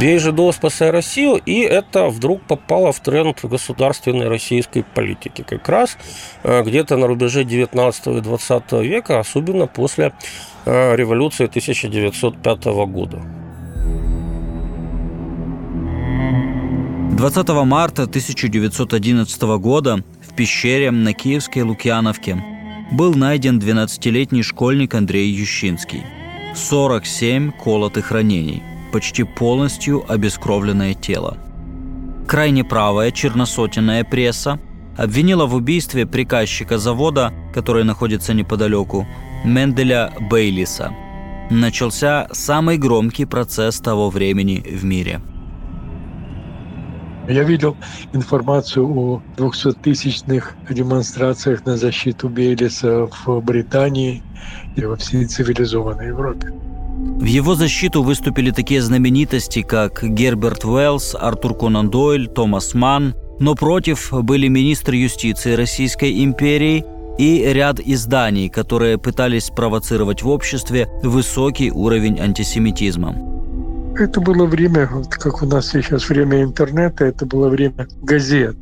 «Бей жидов, спасай Россию», и это вдруг попало в тренд государственной российской политики. Как раз э, где-то на рубеже 19 и 20 века, особенно после э, революции 1905 года. 20 марта 1911 года в пещере на Киевской Лукьяновке был найден 12-летний школьник Андрей Ющинский. 47 колотых ранений, почти полностью обескровленное тело. Крайне правая черносотенная пресса обвинила в убийстве приказчика завода, который находится неподалеку, Менделя Бейлиса. Начался самый громкий процесс того времени в мире – я видел информацию о 200-тысячных демонстрациях на защиту Бейлиса в Британии и во всей цивилизованной Европе. В его защиту выступили такие знаменитости, как Герберт Уэллс, Артур Конан Дойль, Томас Манн, но против были министр юстиции Российской империи и ряд изданий, которые пытались спровоцировать в обществе высокий уровень антисемитизма. Это было время, вот как у нас сейчас время интернета, это было время газет.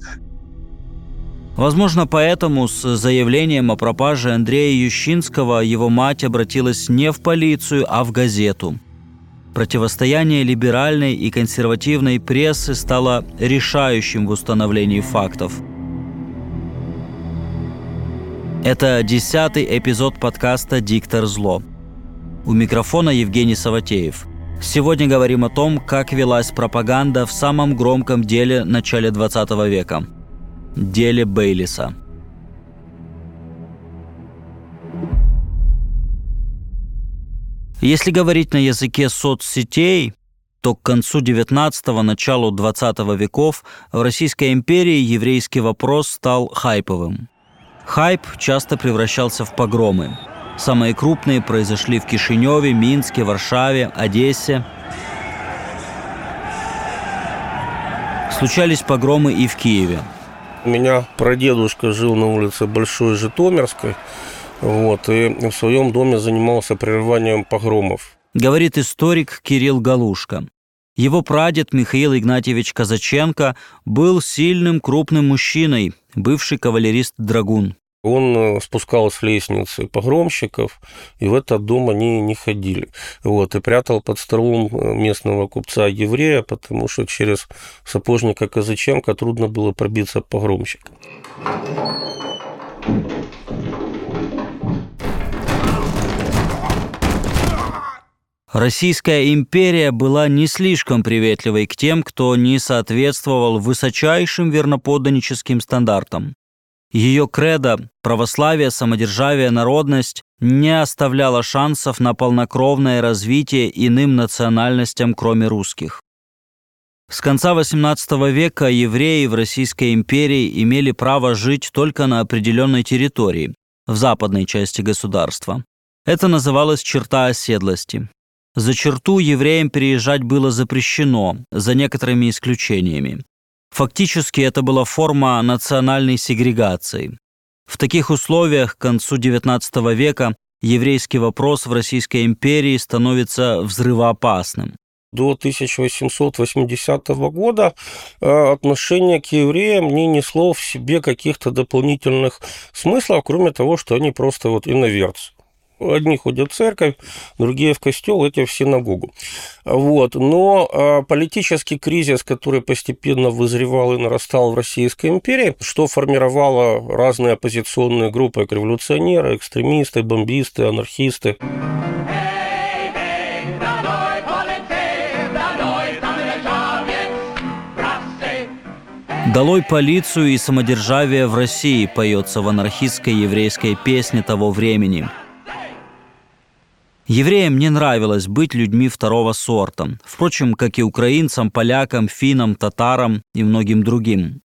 Возможно, поэтому с заявлением о пропаже Андрея Ющинского его мать обратилась не в полицию, а в газету. Противостояние либеральной и консервативной прессы стало решающим в установлении фактов. Это десятый эпизод подкаста «Диктор зло». У микрофона Евгений Саватеев – Сегодня говорим о том, как велась пропаганда в самом громком деле начала 20 века – деле Бейлиса. Если говорить на языке соцсетей, то к концу 19-го, началу 20 веков в Российской империи еврейский вопрос стал хайповым. Хайп часто превращался в погромы – Самые крупные произошли в Кишиневе, Минске, Варшаве, Одессе. Случались погромы и в Киеве. У меня прадедушка жил на улице Большой Житомирской, вот, и в своем доме занимался прерыванием погромов. Говорит историк Кирилл Галушка. Его прадед Михаил Игнатьевич Казаченко был сильным крупным мужчиной, бывший кавалерист-драгун. Он э, спускал с лестницы погромщиков, и в этот дом они не ходили. Вот, и прятал под столом э, местного купца-еврея, потому что через сапожника Казаченко трудно было пробиться погромщикам. Российская империя была не слишком приветливой к тем, кто не соответствовал высочайшим верноподданническим стандартам. Ее кредо православие, самодержавие, народность не оставляло шансов на полнокровное развитие иным национальностям, кроме русских. С конца XVIII века евреи в Российской империи имели право жить только на определенной территории, в западной части государства. Это называлось черта оседлости. За черту евреям переезжать было запрещено, за некоторыми исключениями. Фактически это была форма национальной сегрегации. В таких условиях к концу XIX века еврейский вопрос в Российской империи становится взрывоопасным. До 1880 года э, отношение к евреям не несло в себе каких-то дополнительных смыслов, кроме того, что они просто вот иноверцы. Одни ходят в церковь, другие в костел, эти в синагогу. Вот. Но а, политический кризис, который постепенно вызревал и нарастал в Российской империи, что формировало разные оппозиционные группы, революционеры, экстремисты, бомбисты, анархисты. «Долой полицию и самодержавие в России» поется в анархистской еврейской песне того времени – Евреям не нравилось быть людьми второго сорта, впрочем, как и украинцам, полякам, финнам, татарам и многим другим.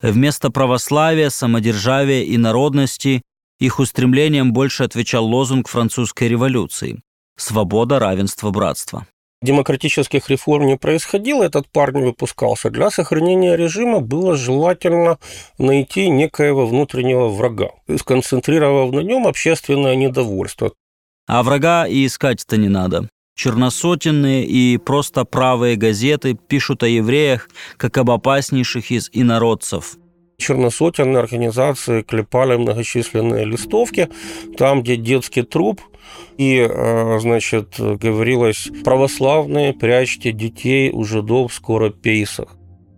Вместо православия, самодержавия и народности их устремлением больше отвечал лозунг французской революции – «Свобода, равенство, братство». Демократических реформ не происходило, этот пар не выпускался. Для сохранения режима было желательно найти некоего внутреннего врага, сконцентрировав на нем общественное недовольство. А врага и искать-то не надо. Черносотенные и просто правые газеты пишут о евреях как об опаснейших из инородцев. Черносотенные организации клепали многочисленные листовки, там, где детский труп, и, э, значит, говорилось, православные, прячьте детей у жидов скоро пейсах.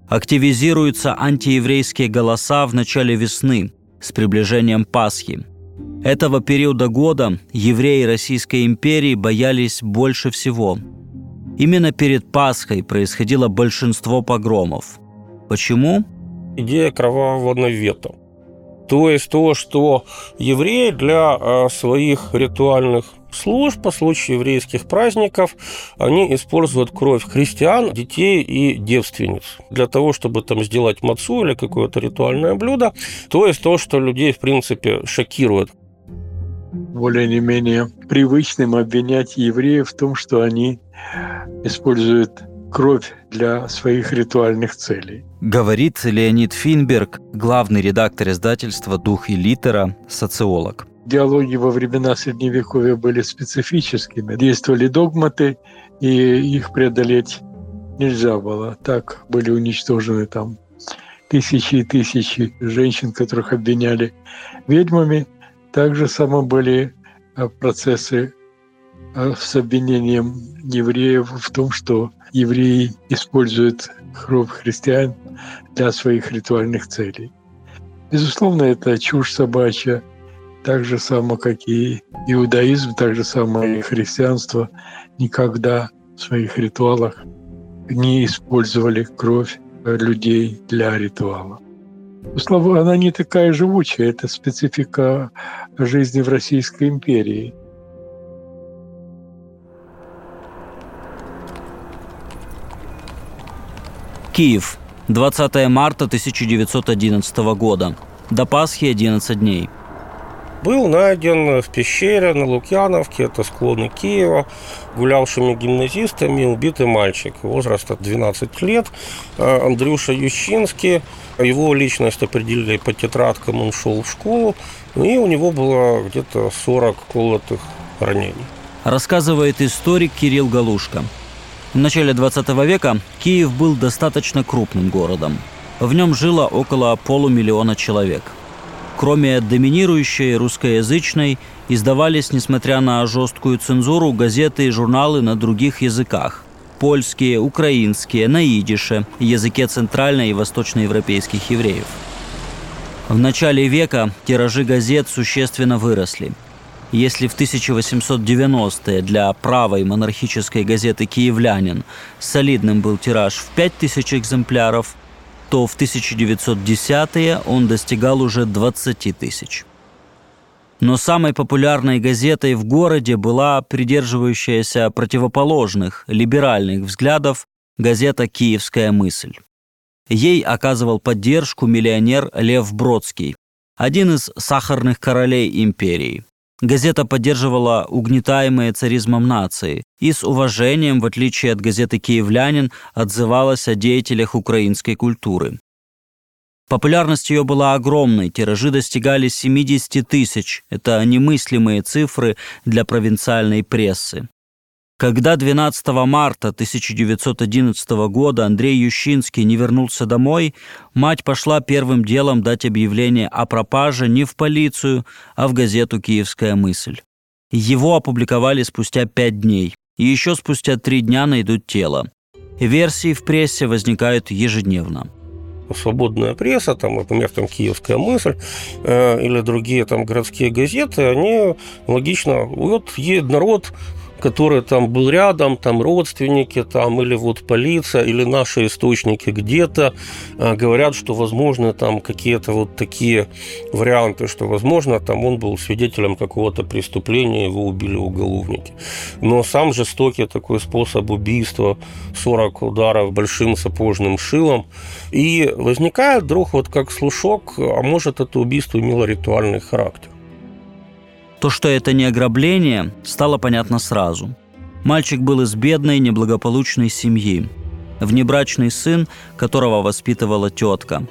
Активизируются антиеврейские голоса в начале весны с приближением Пасхи. Этого периода года евреи Российской империи боялись больше всего. Именно перед Пасхой происходило большинство погромов. Почему? Идея кровавого навета. То есть то, что евреи для э, своих ритуальных служб по случаю еврейских праздников они используют кровь христиан, детей и девственниц для того, чтобы там сделать мацу или какое-то ритуальное блюдо. То есть то, что людей, в принципе, шокирует. Более не менее привычным обвинять евреев в том, что они используют кровь для своих ритуальных целей. Говорит Леонид Финберг, главный редактор издательства «Дух и литера», социолог. Диалоги во времена Средневековья были специфическими. Действовали догматы, и их преодолеть нельзя было. Так были уничтожены там тысячи и тысячи женщин, которых обвиняли ведьмами. Также само были э, процессы э, с обвинением евреев в том, что евреи используют кровь христиан для своих ритуальных целей. Безусловно, это чушь собачья, так же само, как и иудаизм, так же само и христианство никогда в своих ритуалах не использовали кровь людей для ритуала. Слава, она не такая живучая, это специфика жизни в Российской империи – Киев. 20 марта 1911 года. До Пасхи 11 дней. Был найден в пещере на Лукьяновке, это склоны Киева, гулявшими гимназистами убитый мальчик возраста 12 лет, э, Андрюша Ющинский. Его личность определили по тетрадкам, он шел в школу, и у него было где-то 40 колотых ранений. Рассказывает историк Кирилл Галушка. В начале 20 века Киев был достаточно крупным городом. В нем жило около полумиллиона человек. Кроме доминирующей русскоязычной, издавались, несмотря на жесткую цензуру, газеты и журналы на других языках. Польские, украинские, на идише, языке центрально- и восточноевропейских евреев. В начале века тиражи газет существенно выросли – если в 1890-е для правой монархической газеты «Киевлянин» солидным был тираж в 5000 экземпляров, то в 1910-е он достигал уже 20 тысяч. Но самой популярной газетой в городе была придерживающаяся противоположных, либеральных взглядов газета «Киевская мысль». Ей оказывал поддержку миллионер Лев Бродский, один из сахарных королей империи. Газета поддерживала угнетаемые царизмом нации и с уважением, в отличие от газеты «Киевлянин», отзывалась о деятелях украинской культуры. Популярность ее была огромной, тиражи достигали 70 тысяч. Это немыслимые цифры для провинциальной прессы. Когда 12 марта 1911 года Андрей Ющинский не вернулся домой, мать пошла первым делом дать объявление о пропаже не в полицию, а в газету «Киевская мысль». Его опубликовали спустя пять дней, и еще спустя три дня найдут тело. Версии в прессе возникают ежедневно свободная пресса, там, например, там «Киевская мысль» э, или другие там городские газеты, они логично, вот едет народ, который там был рядом, там родственники, там или вот полиция, или наши источники где-то а, говорят, что возможно там какие-то вот такие варианты, что возможно там он был свидетелем какого-то преступления, его убили уголовники. Но сам жестокий такой способ убийства, 40 ударов большим сапожным шилом, и возникает вдруг вот как слушок, а может это убийство имело ритуальный характер. То, что это не ограбление, стало понятно сразу. Мальчик был из бедной, неблагополучной семьи. Внебрачный сын, которого воспитывала тетка.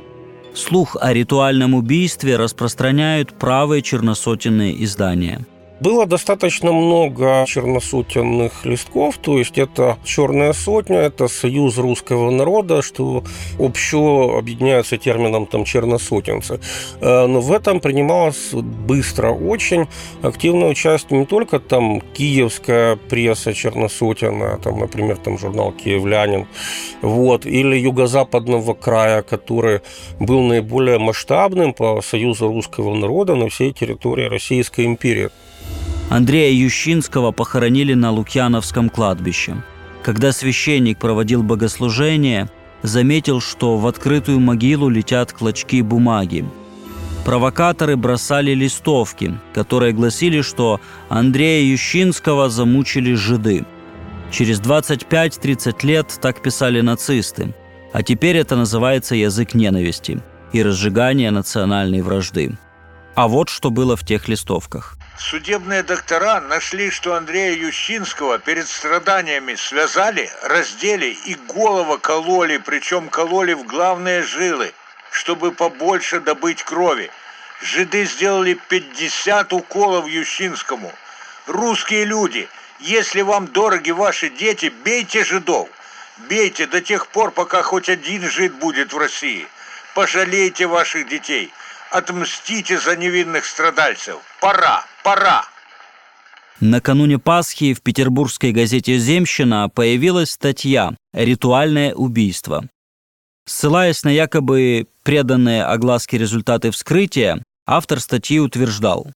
Слух о ритуальном убийстве распространяют правые черносотенные издания. Было достаточно много черносотенных листков, то есть это «Черная сотня», это «Союз русского народа», что общо объединяется термином там «черносотенцы». Э, но в этом принималось быстро очень активное участие не только там киевская пресса черносотенная, там, например, там журнал «Киевлянин», вот, или юго-западного края, который был наиболее масштабным по Союзу русского народа на всей территории Российской империи. Андрея Ющинского похоронили на Лукьяновском кладбище. Когда священник проводил богослужение, заметил, что в открытую могилу летят клочки бумаги. Провокаторы бросали листовки, которые гласили, что Андрея Ющинского замучили жиды. Через 25-30 лет так писали нацисты, а теперь это называется язык ненависти и разжигание национальной вражды. А вот что было в тех листовках. Судебные доктора нашли, что Андрея Ющинского перед страданиями связали, раздели и голову кололи, причем кололи в главные жилы, чтобы побольше добыть крови. Жиды сделали 50 уколов Ющинскому. Русские люди, если вам дороги ваши дети, бейте жидов. Бейте до тех пор, пока хоть один жид будет в России. Пожалейте ваших детей – Отмстите за невинных страдальцев. Пора, пора. Накануне Пасхи в петербургской газете «Земщина» появилась статья «Ритуальное убийство». Ссылаясь на якобы преданные огласке результаты вскрытия, автор статьи утверждал.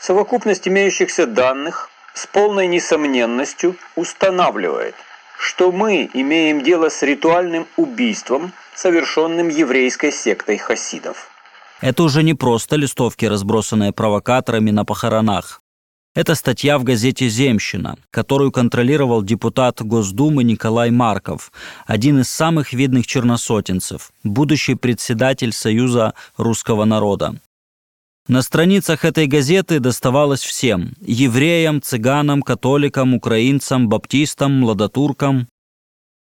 Совокупность имеющихся данных с полной несомненностью устанавливает, что мы имеем дело с ритуальным убийством, совершенным еврейской сектой хасидов. Это уже не просто листовки, разбросанные провокаторами на похоронах. Это статья в газете «Земщина», которую контролировал депутат Госдумы Николай Марков, один из самых видных черносотенцев, будущий председатель Союза русского народа. На страницах этой газеты доставалось всем – евреям, цыганам, католикам, украинцам, баптистам, младотуркам.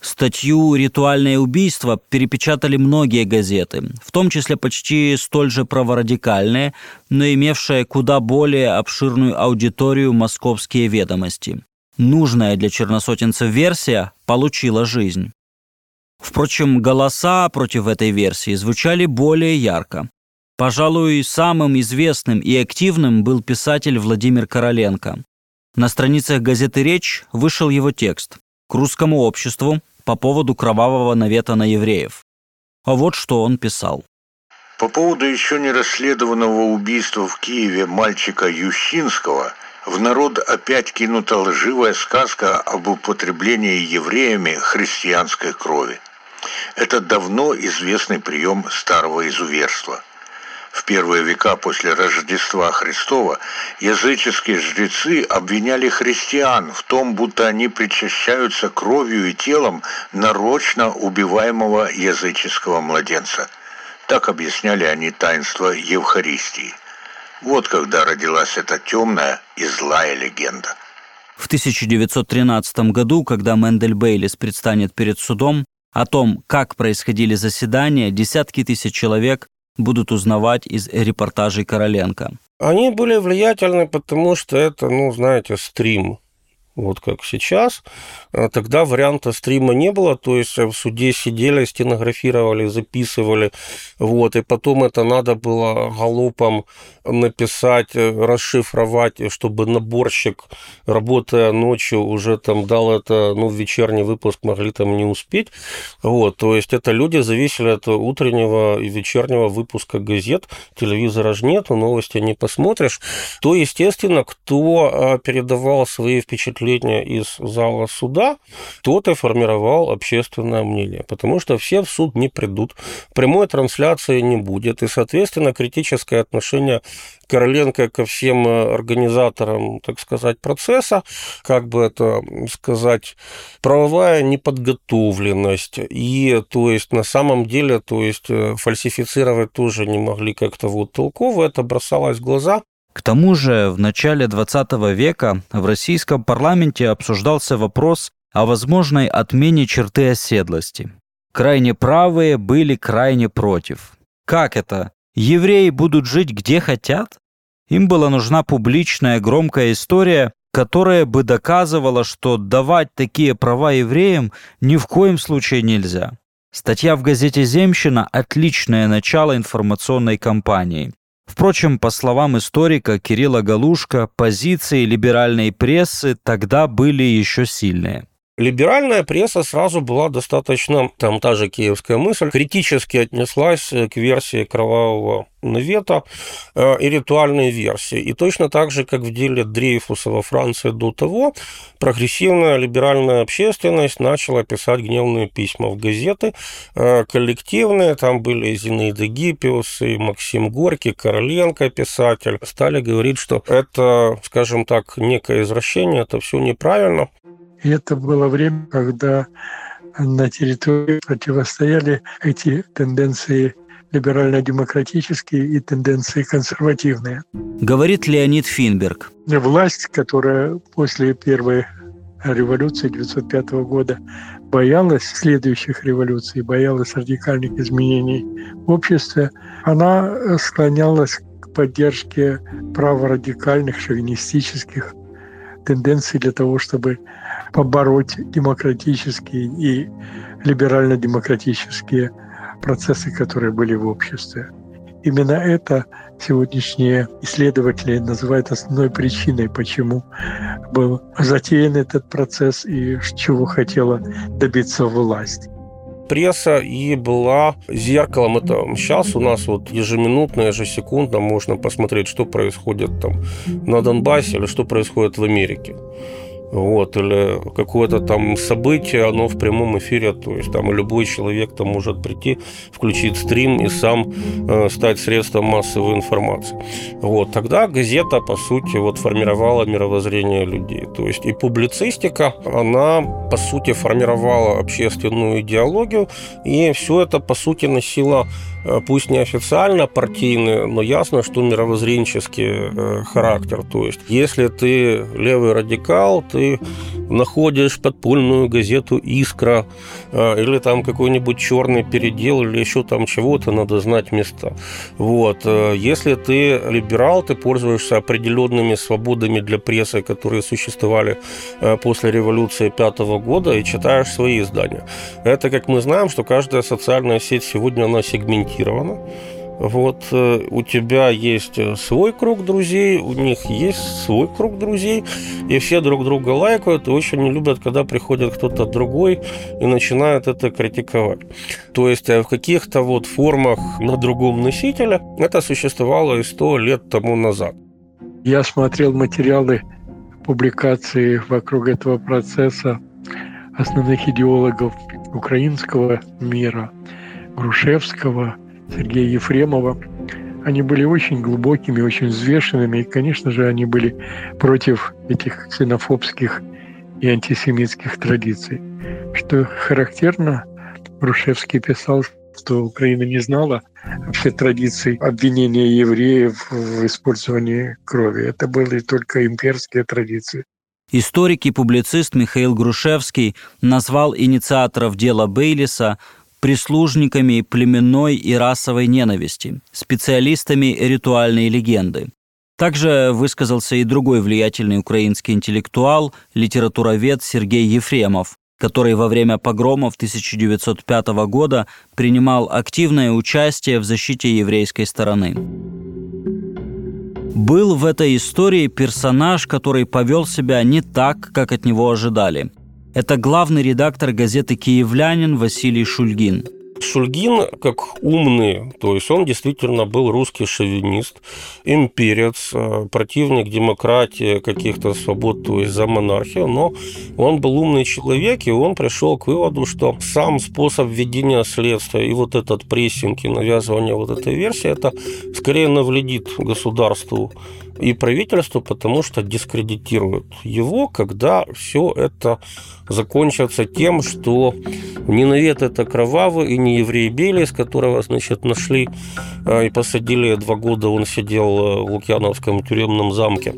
Статью «Ритуальное убийство» перепечатали многие газеты, в том числе почти столь же праворадикальные, но имевшие куда более обширную аудиторию московские ведомости. Нужная для черносотенцев версия получила жизнь. Впрочем, голоса против этой версии звучали более ярко. Пожалуй, самым известным и активным был писатель Владимир Короленко. На страницах газеты «Речь» вышел его текст. К русскому обществу по поводу кровавого навета на евреев. А вот что он писал. По поводу еще не расследованного убийства в Киеве мальчика Ющинского в народ опять кинута лживая сказка об употреблении евреями христианской крови. Это давно известный прием старого изуверства – в первые века после Рождества Христова языческие жрецы обвиняли христиан в том, будто они причащаются кровью и телом нарочно убиваемого языческого младенца. Так объясняли они таинство Евхаристии. Вот когда родилась эта темная и злая легенда. В 1913 году, когда Мендель Бейлис предстанет перед судом, о том, как происходили заседания, десятки тысяч человек будут узнавать из репортажей Короленко? Они были влиятельны, потому что это, ну, знаете, стрим вот как сейчас. А тогда варианта стрима не было, то есть в суде сидели, стенографировали, записывали, вот, и потом это надо было галопом написать, расшифровать, чтобы наборщик, работая ночью, уже там дал это, ну, в вечерний выпуск могли там не успеть, вот, то есть это люди зависели от утреннего и вечернего выпуска газет, телевизора же нету, новости не посмотришь, то, естественно, кто передавал свои впечатления впечатления из зала суда, тот и формировал общественное мнение, потому что все в суд не придут, прямой трансляции не будет, и, соответственно, критическое отношение Короленко ко всем организаторам, так сказать, процесса, как бы это сказать, правовая неподготовленность. И, то есть, на самом деле, то есть, фальсифицировать тоже не могли как-то вот толково, это бросалось в глаза. К тому же в начале 20 века в российском парламенте обсуждался вопрос о возможной отмене черты оседлости. Крайне правые были крайне против. Как это? Евреи будут жить где хотят? Им была нужна публичная громкая история, которая бы доказывала, что давать такие права евреям ни в коем случае нельзя. Статья в газете «Земщина» – отличное начало информационной кампании. Впрочем, по словам историка Кирилла Галушка, позиции либеральной прессы тогда были еще сильные. Либеральная пресса сразу была достаточно, там та же киевская мысль, критически отнеслась к версии кровавого навета э, и ритуальной версии. И точно так же, как в деле Дрейфуса во Франции до того, прогрессивная либеральная общественность начала писать гневные письма в газеты, э, коллективные, там были Зинаида Гиппиус и Максим Горький, Короленко, писатель, стали говорить, что это, скажем так, некое извращение, это все неправильно. И это было время, когда на территории противостояли эти тенденции либерально-демократические и тенденции консервативные. Говорит Леонид Финберг. Власть, которая после первой революции 1905 года боялась следующих революций, боялась радикальных изменений в обществе, она склонялась к поддержке праворадикальных, шовинистических тенденций для того, чтобы побороть демократические и либерально-демократические процессы, которые были в обществе. Именно это сегодняшние исследователи называют основной причиной, почему был затеян этот процесс и чего хотела добиться власть пресса и была зеркалом. Это сейчас у нас вот ежеминутно, ежесекундно можно посмотреть, что происходит там на Донбассе или что происходит в Америке вот, или какое-то там событие, оно в прямом эфире, то есть там любой человек там может прийти, включить стрим и сам э, стать средством массовой информации. Вот, тогда газета, по сути, вот формировала мировоззрение людей. То есть и публицистика, она, по сути, формировала общественную идеологию, и все это, по сути, носило Э, пусть не официально партийный, но ясно, что мировоззренческий э, характер. То есть, если ты левый радикал, ты находишь подпольную газету «Искра» э, или там какой-нибудь черный передел или еще там чего-то, надо знать места. Вот. Если ты либерал, ты пользуешься определенными свободами для прессы, которые существовали после революции пятого года и читаешь свои издания. Это, как мы знаем, что каждая социальная сеть сегодня, она сегментирована. Вот э, у тебя есть э, свой круг друзей, у них есть свой круг друзей, и все друг друга лайкают и очень не любят, когда приходит кто-то другой и начинает это критиковать. То есть э, в каких-то вот формах на другом носителе это существовало и сто лет тому назад. Я смотрел материалы публикации вокруг этого процесса основных идеологов украинского мира, Грушевского, Сергея Ефремова. Они были очень глубокими, очень взвешенными, и, конечно же, они были против этих ксенофобских и антисемитских традиций. Что характерно, Грушевский писал, что Украина не знала все традиции обвинения евреев в использовании крови. Это были только имперские традиции. Историк и публицист Михаил Грушевский назвал инициаторов дела Бейлиса прислужниками племенной и расовой ненависти, специалистами ритуальной легенды. Также высказался и другой влиятельный украинский интеллектуал, литературовед Сергей Ефремов, который во время погромов 1905 года принимал активное участие в защите еврейской стороны. Был в этой истории персонаж, который повел себя не так, как от него ожидали – это главный редактор газеты «Киевлянин» Василий Шульгин. Шульгин, как умный, то есть он действительно был русский шовинист, имперец, э, противник демократии, каких-то свобод, то есть за монархию, но он был умный человек, и он пришел к выводу, что сам способ ведения следствия и вот этот прессинг и навязывание вот этой версии, это скорее навредит государству и правительству, потому что дискредитируют его, когда все это закончится тем, что не навет это кровавый и не еврей Белис, которого, значит, нашли а, и посадили два года, он сидел э, в Лукьяновском тюремном замке.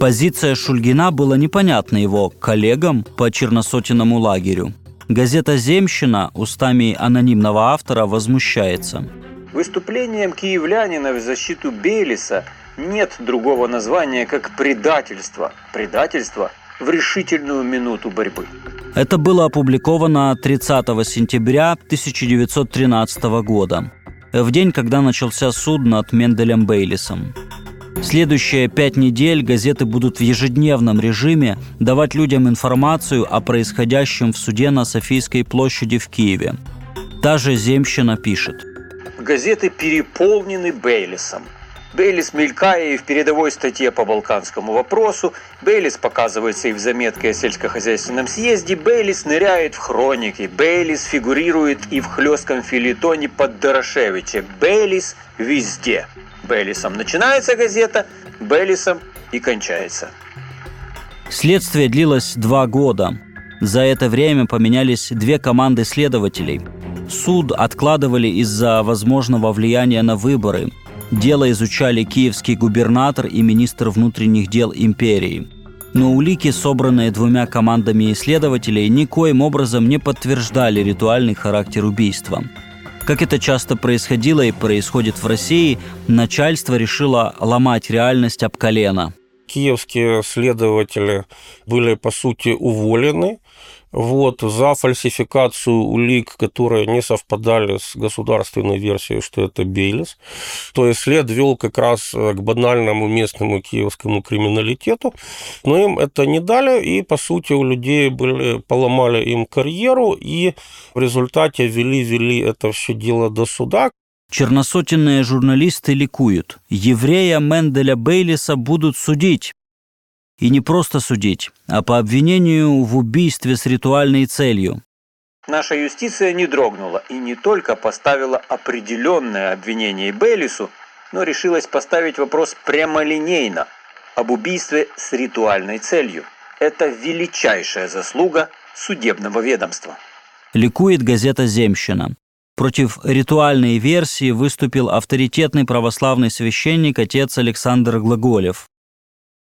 Позиция Шульгина была непонятна его коллегам по черносотенному лагерю. Газета «Земщина» устами анонимного автора возмущается. Выступлением киевлянина в защиту Белиса нет другого названия, как предательство. Предательство в решительную минуту борьбы. Это было опубликовано 30 сентября 1913 года, в день, когда начался суд над Менделем Бейлисом. Следующие пять недель газеты будут в ежедневном режиме давать людям информацию о происходящем в суде на Софийской площади в Киеве. Даже земщина пишет. Газеты переполнены Бейлисом – Бейлис мелькая и в передовой статье по балканскому вопросу, Бейлис показывается и в заметке о сельскохозяйственном съезде, Бейлис ныряет в хроники, Бейлис фигурирует и в хлестком филитоне под Дорошевича, Бейлис везде. Бейлисом начинается газета, Бейлисом и кончается. Следствие длилось два года. За это время поменялись две команды следователей. Суд откладывали из-за возможного влияния на выборы – Дело изучали киевский губернатор и министр внутренних дел империи. Но улики, собранные двумя командами исследователей, никоим образом не подтверждали ритуальный характер убийства. Как это часто происходило и происходит в России, начальство решило ломать реальность об колено. Киевские следователи были, по сути, уволены, вот, за фальсификацию улик, которые не совпадали с государственной версией, что это Бейлис. То есть след вел как раз э, к банальному местному киевскому криминалитету, но им это не дали, и, по сути, у людей были, поломали им карьеру, и в результате вели-вели это все дело до суда. Черносотенные журналисты ликуют. Еврея Менделя Бейлиса будут судить. И не просто судить, а по обвинению в убийстве с ритуальной целью. Наша юстиция не дрогнула и не только поставила определенное обвинение Бейлису, но решилась поставить вопрос прямолинейно об убийстве с ритуальной целью. Это величайшая заслуга судебного ведомства. Ликует газета «Земщина». Против ритуальной версии выступил авторитетный православный священник отец Александр Глаголев.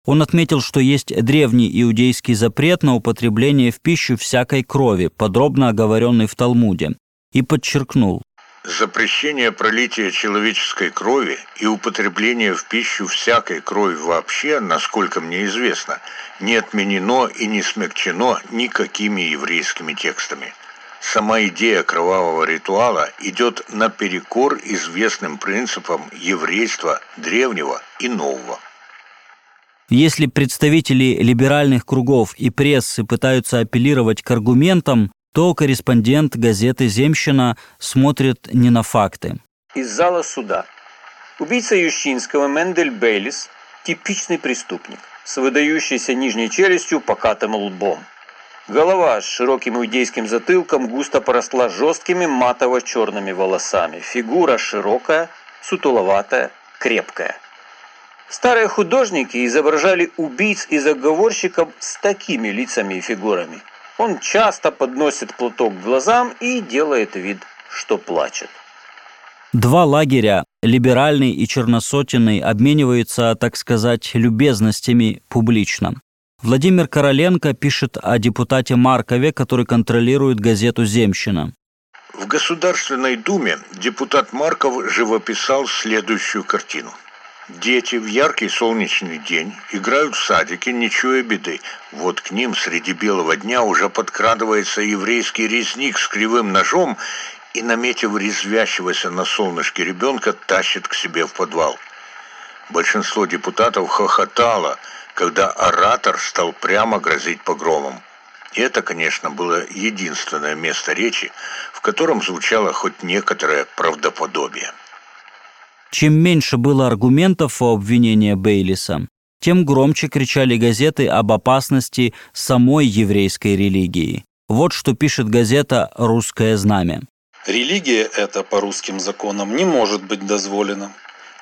Он отметил, что есть древний иудейский запрет на употребление в пищу всякой крови, подробно оговоренный в Талмуде, и подчеркнул. Запрещение пролития человеческой крови и употребление в пищу всякой крови вообще, насколько мне известно, не отменено и не смягчено никакими еврейскими текстами. Сама идея кровавого ритуала идет наперекор известным принципам еврейства древнего и нового. Если представители либеральных кругов и прессы пытаются апеллировать к аргументам, то корреспондент газеты «Земщина» смотрит не на факты. Из зала суда. Убийца Ющинского Мендель Бейлис – типичный преступник с выдающейся нижней челюстью покатым лбом. Голова с широким иудейским затылком густо поросла жесткими матово-черными волосами. Фигура широкая, сутуловатая, крепкая. Старые художники изображали убийц и заговорщиков с такими лицами и фигурами. Он часто подносит платок к глазам и делает вид, что плачет. Два лагеря, либеральный и черносотенный, обмениваются, так сказать, любезностями публично. Владимир Короленко пишет о депутате Маркове, который контролирует газету «Земщина». В Государственной Думе депутат Марков живописал следующую картину – Дети в яркий солнечный день играют в садике, не чуя беды. Вот к ним среди белого дня уже подкрадывается еврейский резник с кривым ножом и, наметив резвящегося на солнышке ребенка, тащит к себе в подвал. Большинство депутатов хохотало, когда оратор стал прямо грозить погромом. И это, конечно, было единственное место речи, в котором звучало хоть некоторое правдоподобие. Чем меньше было аргументов у обвинения Бейлиса, тем громче кричали газеты об опасности самой еврейской религии. Вот что пишет газета «Русское знамя». Религия эта по русским законам не может быть дозволена,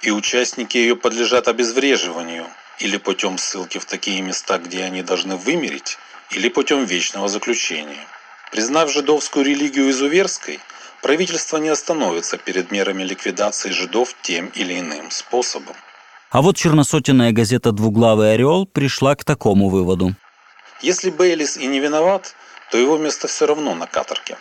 и участники ее подлежат обезвреживанию или путем ссылки в такие места, где они должны вымереть, или путем вечного заключения. Признав жидовскую религию изуверской – правительство не остановится перед мерами ликвидации жидов тем или иным способом. А вот черносотенная газета «Двуглавый орел» пришла к такому выводу. Если Бейлис и не виноват, то его место все равно на каторге.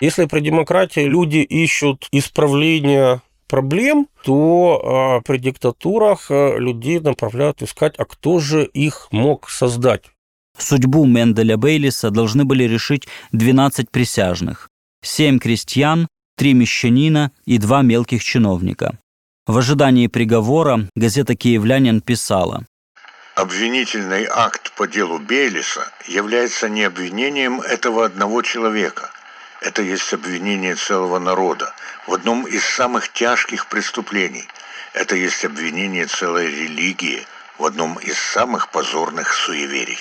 Если при демократии люди ищут исправления проблем, то при диктатурах людей направляют искать, а кто же их мог создать. Судьбу Менделя Бейлиса должны были решить 12 присяжных, 7 крестьян, 3 мещанина и 2 мелких чиновника. В ожидании приговора газета «Киевлянин» писала Обвинительный акт по делу Бейлиса является не обвинением этого одного человека. Это есть обвинение целого народа в одном из самых тяжких преступлений. Это есть обвинение целой религии в одном из самых позорных суеверий.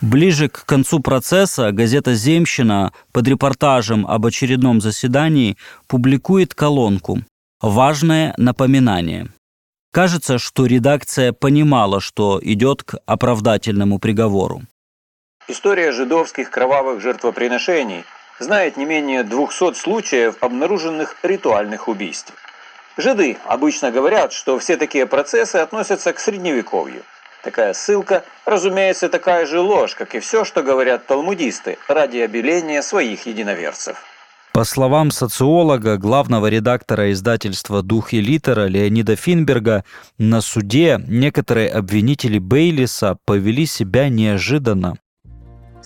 Ближе к концу процесса газета «Земщина» под репортажем об очередном заседании публикует колонку «Важное напоминание». Кажется, что редакция понимала, что идет к оправдательному приговору. История жидовских кровавых жертвоприношений знает не менее 200 случаев обнаруженных ритуальных убийств. Жиды обычно говорят, что все такие процессы относятся к средневековью – Такая ссылка, разумеется, такая же ложь, как и все, что говорят талмудисты, ради обеления своих единоверцев. По словам социолога, главного редактора издательства «Дух и литера» Леонида Финберга, на суде некоторые обвинители Бейлиса повели себя неожиданно.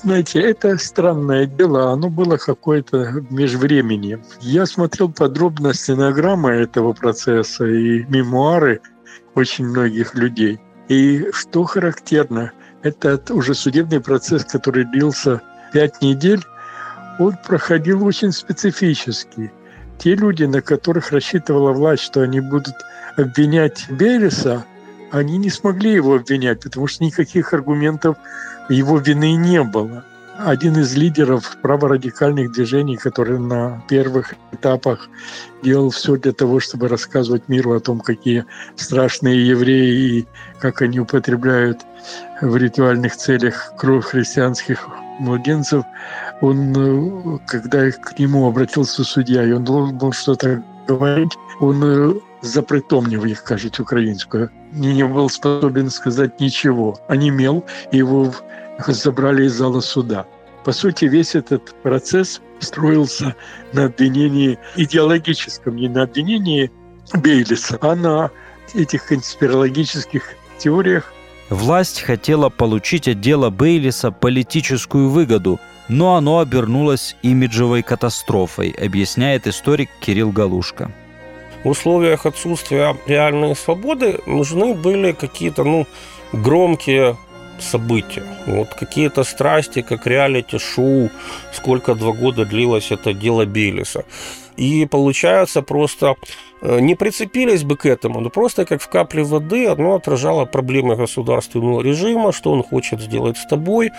Знаете, это странное дело, оно было какое-то межвремени. Я смотрел подробно стенограммы этого процесса и мемуары очень многих людей – и что характерно, этот уже судебный процесс, который длился пять недель, он проходил очень специфически. Те люди, на которых рассчитывала власть, что они будут обвинять Береса, они не смогли его обвинять, потому что никаких аргументов его вины не было один из лидеров праворадикальных движений, который на первых этапах делал все для того, чтобы рассказывать миру о том, какие страшные евреи и как они употребляют в ритуальных целях кровь христианских младенцев, он, когда к нему обратился судья, и он должен был что-то говорить, он запритомнив их, кажуть, украинскую, не был способен сказать ничего. Онемел, его забрали из зала суда. По сути, весь этот процесс строился на обвинении идеологическом, не на обвинении Бейлиса, а на этих конспирологических теориях. Власть хотела получить от дела Бейлиса политическую выгоду, но оно обернулось имиджевой катастрофой, объясняет историк Кирилл Галушка. В условиях отсутствия реальной свободы нужны были какие-то ну, громкие события. Вот какие-то страсти, как реалити-шоу, сколько два года длилось это дело Бейлиса. И получается просто не прицепились бы к этому, но просто как в капле воды оно отражало проблемы государственного режима, что он хочет сделать с тобой,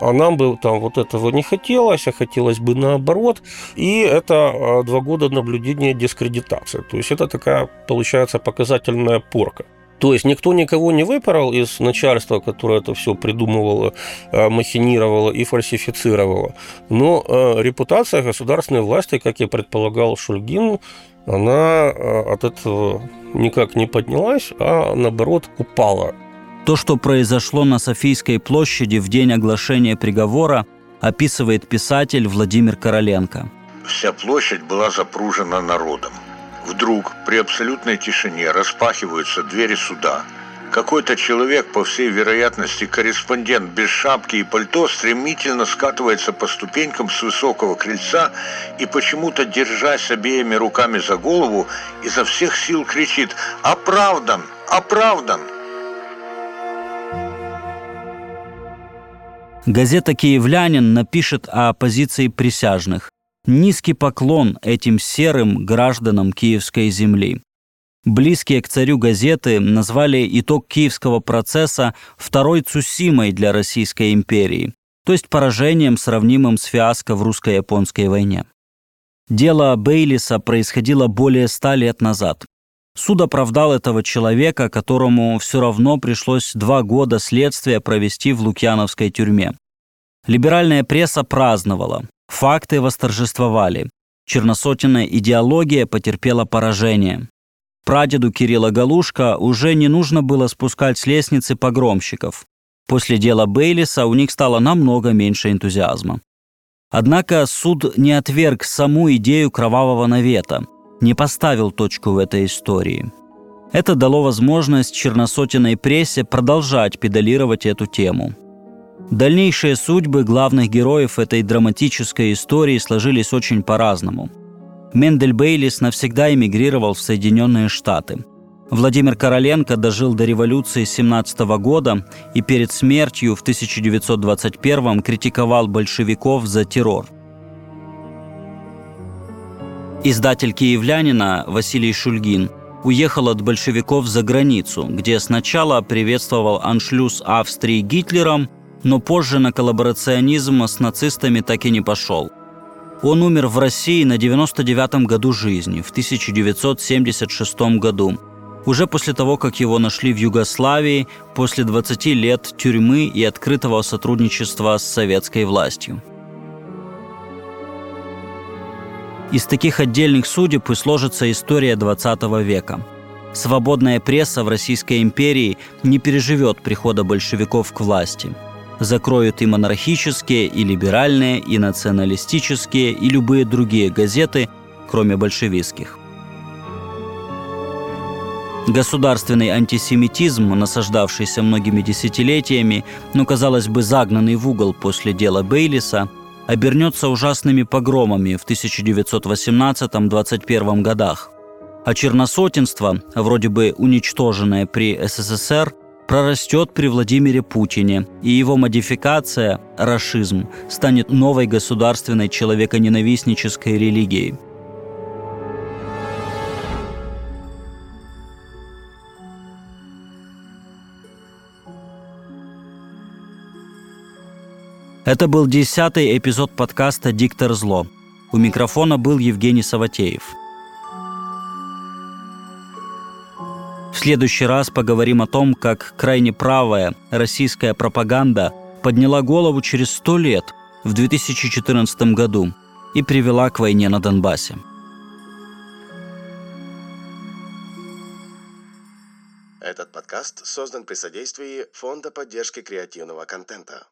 а нам бы там вот этого не хотелось, а хотелось бы наоборот. И это э, два года наблюдения дискредитации. То есть это такая, получается, показательная порка. То есть никто никого не выпорол из начальства, которое это все придумывало, э, махинировало и фальсифицировало. Но э, репутация государственной власти, как и предполагал Шульгин, она э, от этого никак не поднялась, а наоборот упала. То, что произошло на Софийской площади в день оглашения приговора, описывает писатель Владимир Короленко. Вся площадь была запружена народом. Вдруг при абсолютной тишине распахиваются двери суда. Какой-то человек, по всей вероятности корреспондент без шапки и пальто, стремительно скатывается по ступенькам с высокого крыльца и почему-то, держась обеими руками за голову, изо всех сил кричит «Оправдан! Оправдан!» Газета «Киевлянин» напишет о позиции присяжных. Низкий поклон этим серым гражданам киевской земли. Близкие к царю газеты назвали итог киевского процесса второй Цусимой для Российской империи, то есть поражением, сравнимым с фиаско в русско-японской войне. Дело Бейлиса происходило более ста лет назад. Суд оправдал этого человека, которому все равно пришлось два года следствия провести в Лукьяновской тюрьме. Либеральная пресса праздновала. Факты восторжествовали. Черносотенная идеология потерпела поражение. Прадеду Кирилла Галушка уже не нужно было спускать с лестницы погромщиков. После дела Бейлиса у них стало намного меньше энтузиазма. Однако суд не отверг саму идею кровавого навета. не поставил точку в этой истории. Это дало возможность черносотенной прессе продолжать педалировать эту тему. Дальнейшие судьбы главных героев этой драматической истории сложились очень по-разному. Мендель Бейлис навсегда эмигрировал в Соединенные Штаты. Владимир Короленко дожил до революции 17 года и перед смертью в 1921 критиковал большевиков за террор. Издатель киевлянина Василий Шульгин уехал от большевиков за границу, где сначала приветствовал аншлюз Австрии Гитлером, но позже на коллаборационизм с нацистами так и не пошел. Он умер в России на 99-м году жизни, в 1976 году – уже после того, как его нашли в Югославии, после 20 лет тюрьмы и открытого сотрудничества с советской властью. Из таких отдельных судеб и сложится история 20 века. Свободная пресса в Российской империи не переживет прихода большевиков к власти. Закроют и монархические, и либеральные, и националистические, и любые другие газеты, кроме большевистских. Государственный антисемитизм, насаждавшийся многими десятилетиями, но, казалось бы, загнанный в угол после дела Бейлиса, обернется ужасными погромами в 1918-21 годах. А черносотенство, вроде бы уничтоженное при СССР, прорастет при Владимире Путине, и его модификация, расизм, станет новой государственной человеконенавистнической религией – Это был десятый эпизод подкаста «Диктор зло». У микрофона был Евгений Саватеев. В следующий раз поговорим о том, как крайне правая российская пропаганда подняла голову через сто лет в 2014 году и привела к войне на Донбассе. Этот подкаст создан при содействии Фонда поддержки креативного контента.